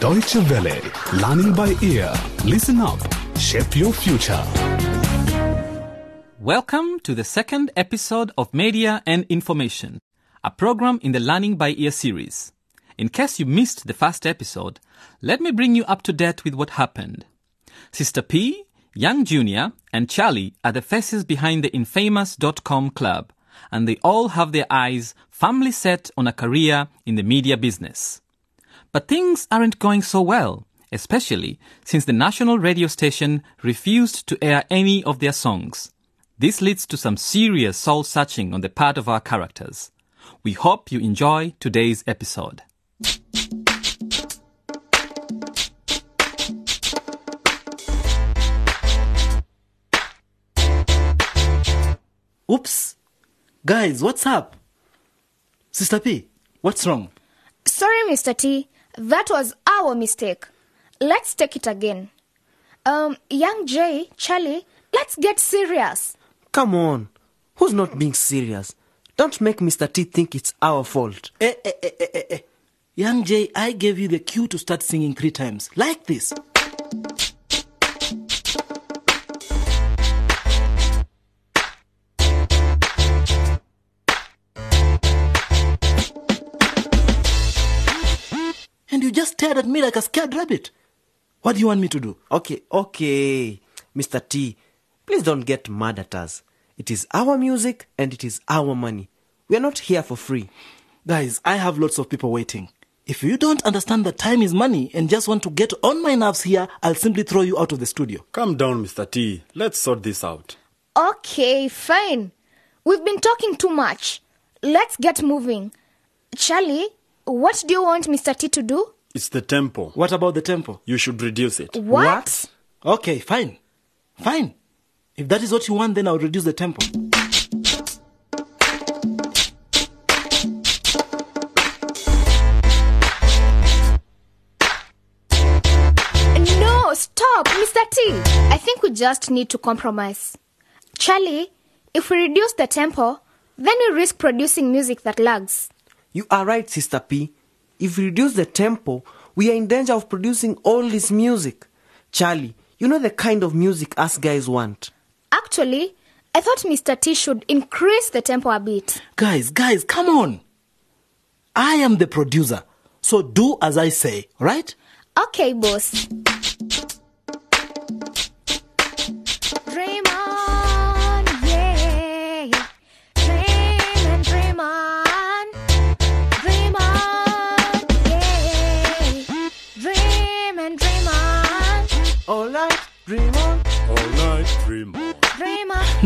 Deutsche Welle, learning by ear. Listen up, shape your future. Welcome to the second episode of Media and Information, a program in the Learning by Ear series. In case you missed the first episode, let me bring you up to date with what happened. Sister P, Young Junior, and Charlie are the faces behind the infamous .com club, and they all have their eyes firmly set on a career in the media business. But things aren't going so well, especially since the national radio station refused to air any of their songs. This leads to some serious soul searching on the part of our characters. We hope you enjoy today's episode. Oops. Guys, what's up? Sister P, what's wrong? Sorry, Mr. T. That was our mistake. Let's take it again. Um, young Jay, Charlie, let's get serious. Come on. Who's not being serious? Don't make Mr. T think it's our fault. Eh, eh, eh, eh, eh, eh. Young Jay, I gave you the cue to start singing three times. Like this. Stared at me like a scared rabbit. What do you want me to do? Okay, okay. Mr. T, please don't get mad at us. It is our music and it is our money. We are not here for free. Guys, I have lots of people waiting. If you don't understand that time is money and just want to get on my nerves here, I'll simply throw you out of the studio. Calm down, Mr. T. Let's sort this out. Okay, fine. We've been talking too much. Let's get moving. Charlie, what do you want Mr. T to do? It's the tempo. What about the tempo? You should reduce it. What? Okay, fine. Fine. If that is what you want, then I'll reduce the tempo. No, stop, Mr. T. I think we just need to compromise. Charlie, if we reduce the tempo, then we risk producing music that lags. You are right, Sister P. If we reduce the tempo, we are in danger of producing all this music. Charlie, you know the kind of music us guys want. Actually, I thought Mr. T should increase the tempo a bit. Guys, guys, come on. I am the producer, so do as I say, right? Okay, boss.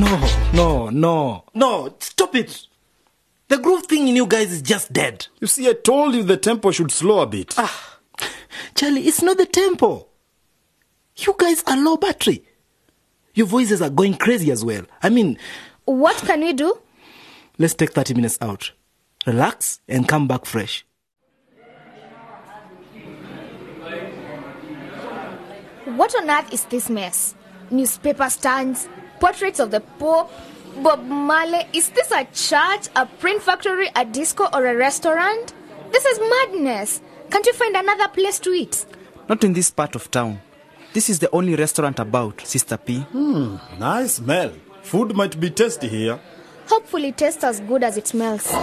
No, no, no, no, stop it. The groove thing in you guys is just dead. You see, I told you the tempo should slow a bit. Ah, Charlie, it's not the tempo. You guys are low battery. Your voices are going crazy as well. I mean, What can we do? let's take 30 minutes out. Relax and come back fresh. What on earth is this mess? Newspaper stands, portraits of the Pope, Bob Marley. Is this a church, a print factory, a disco, or a restaurant? This is madness. Can't you find another place to eat? Not in this part of town. This is the only restaurant about, Sister P. Hmm, Nice smell. Food might be tasty here. Hopefully, it tastes as good as it smells.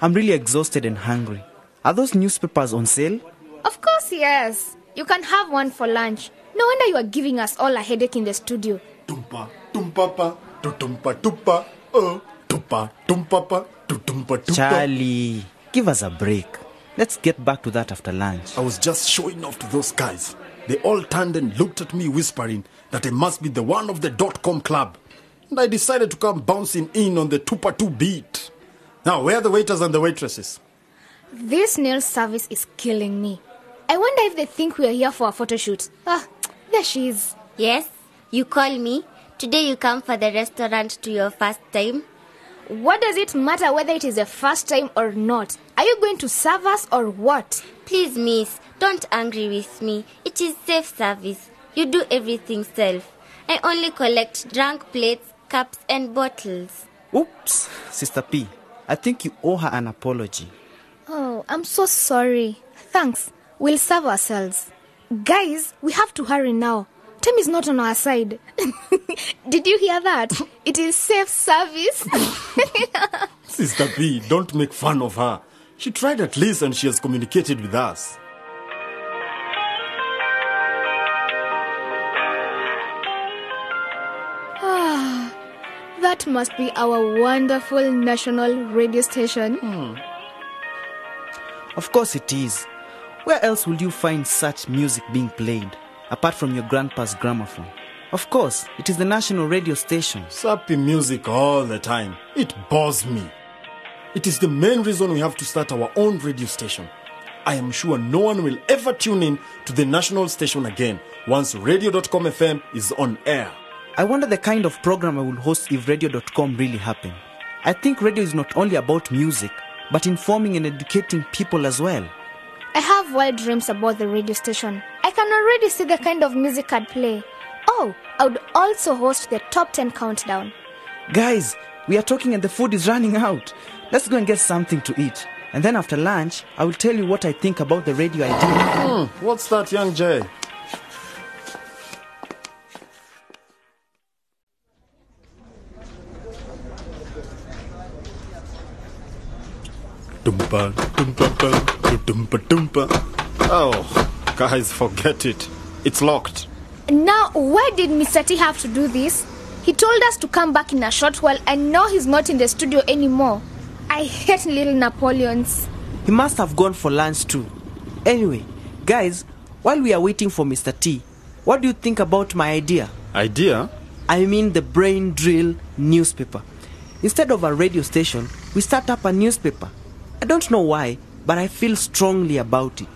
I'm really exhausted and hungry. Are those newspapers on sale? Of course, yes. You can have one for lunch. No wonder you are giving us all a headache in the studio. Tumpa, tumpapa, tutumpa, tupa, oh, tupa, tumpapa, tutumpa, tupa. Charlie, give us a break. Let's get back to that after lunch. I was just showing off to those guys. They all turned and looked at me, whispering that I must be the one of the dot com club. And I decided to come bouncing in on the tupa two beat. Now, where are the waiters and the waitresses? This nail service is killing me. I wonder if they think we are here for a photo shoot. Ah, there she is. Yes, you call me. Today you come for the restaurant to your first time. What does it matter whether it is the first time or not? Are you going to serve us or what? Please, miss, don't angry with me. It is safe service. You do everything self. I only collect drunk plates, cups, and bottles. Oops, Sister P. I think you owe her an apology. Oh, I'm so sorry. Thanks. We'll serve ourselves. Guys, we have to hurry now. Time is not on our side. Did you hear that? It is safe service. Sister P, don't make fun of her. She tried at least and she has communicated with us. that must be our wonderful national radio station. Hmm. Of course it is. Where else will you find such music being played, apart from your grandpa's gramophone? Of course, it is the national radio station. Sappy music all the time. It bores me. It is the main reason we have to start our own radio station. I am sure no one will ever tune in to the national station again once radio.com FM is on air. I wonder the kind of program I will host if radio.com really happened. I think radio is not only about music, but informing and educating people as well. I have wild dreams about the radio station. I can already see the kind of music I'd play. Oh, I would also host the top 10 countdown. Guys, we are talking and the food is running out. Let's go and get something to eat. And then after lunch, I will tell you what I think about the radio idea. Hmm, what's that, young Jay? Dumpa, dumpa. Oh, guys, forget it. It's locked. Now, why did Mr. T have to do this? He told us to come back in a short while, and now he's not in the studio anymore. I hate little Napoleons. He must have gone for lunch too. Anyway, guys, while we are waiting for Mr. T, what do you think about my idea? Idea? I mean the brain drill newspaper. Instead of a radio station, we start up a newspaper. I don't know why, but I feel strongly about it.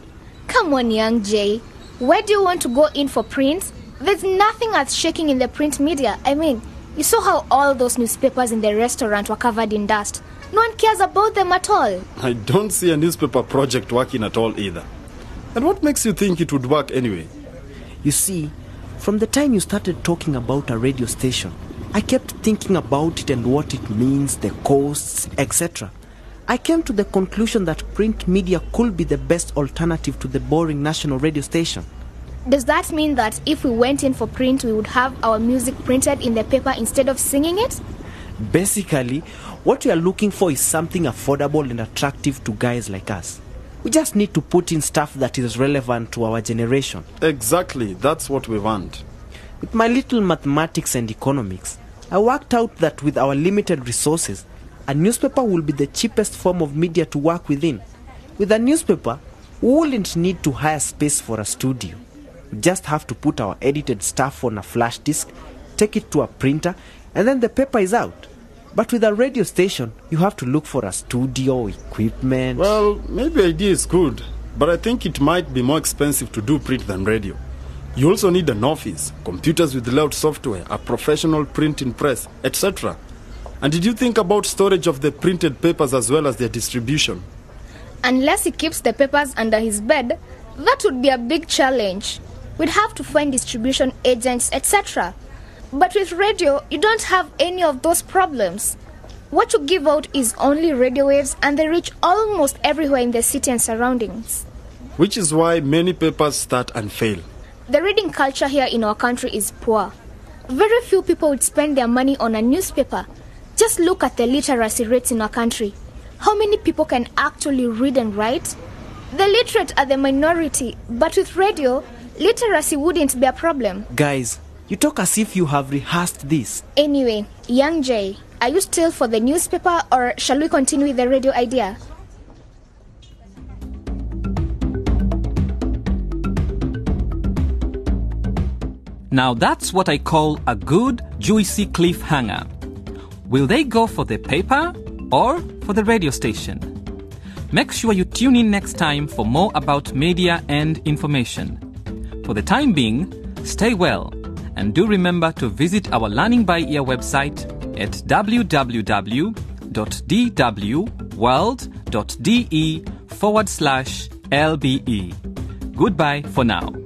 Come on, young Jay. Where do you want to go in for print? There's nothing earth shaking in the print media. I mean, you saw how all those newspapers in the restaurant were covered in dust. No one cares about them at all. I don't see a newspaper project working at all either. And what makes you think it would work anyway? You see, from the time you started talking about a radio station, I kept thinking about it and what it means, the costs, etc. I came to the conclusion that print media could be the best alternative to the boring national radio station. Does that mean that if we went in for print, we would have our music printed in the paper instead of singing it? Basically, what we are looking for is something affordable and attractive to guys like us. We just need to put in stuff that is relevant to our generation. Exactly, that's what we want. With my little mathematics and economics, I worked out that with our limited resources, a newspaper will be the cheapest form of media to work within. With a newspaper, we wouldn't need to hire space for a studio. We just have to put our edited stuff on a flash disk, take it to a printer, and then the paper is out. But with a radio station, you have to look for a studio, equipment. Well, maybe idea is good, but I think it might be more expensive to do print than radio. You also need an office, computers with layout software, a professional printing press, etc. And did you think about storage of the printed papers as well as their distribution? Unless he keeps the papers under his bed, that would be a big challenge. We'd have to find distribution agents, etc. But with radio, you don't have any of those problems. What you give out is only radio waves, and they reach almost everywhere in the city and surroundings. Which is why many papers start and fail. The reading culture here in our country is poor. Very few people would spend their money on a newspaper. Just look at the literacy rates in our country. How many people can actually read and write? The literate are the minority, but with radio, literacy wouldn't be a problem. Guys, you talk as if you have rehearsed this. Anyway, young Jay, are you still for the newspaper or shall we continue with the radio idea? Now that's what I call a good, juicy cliffhanger. Will they go for the paper or for the radio station? Make sure you tune in next time for more about media and information. For the time being, stay well and do remember to visit our Learning by Ear website at www.dwworld.de forward slash LBE. Goodbye for now.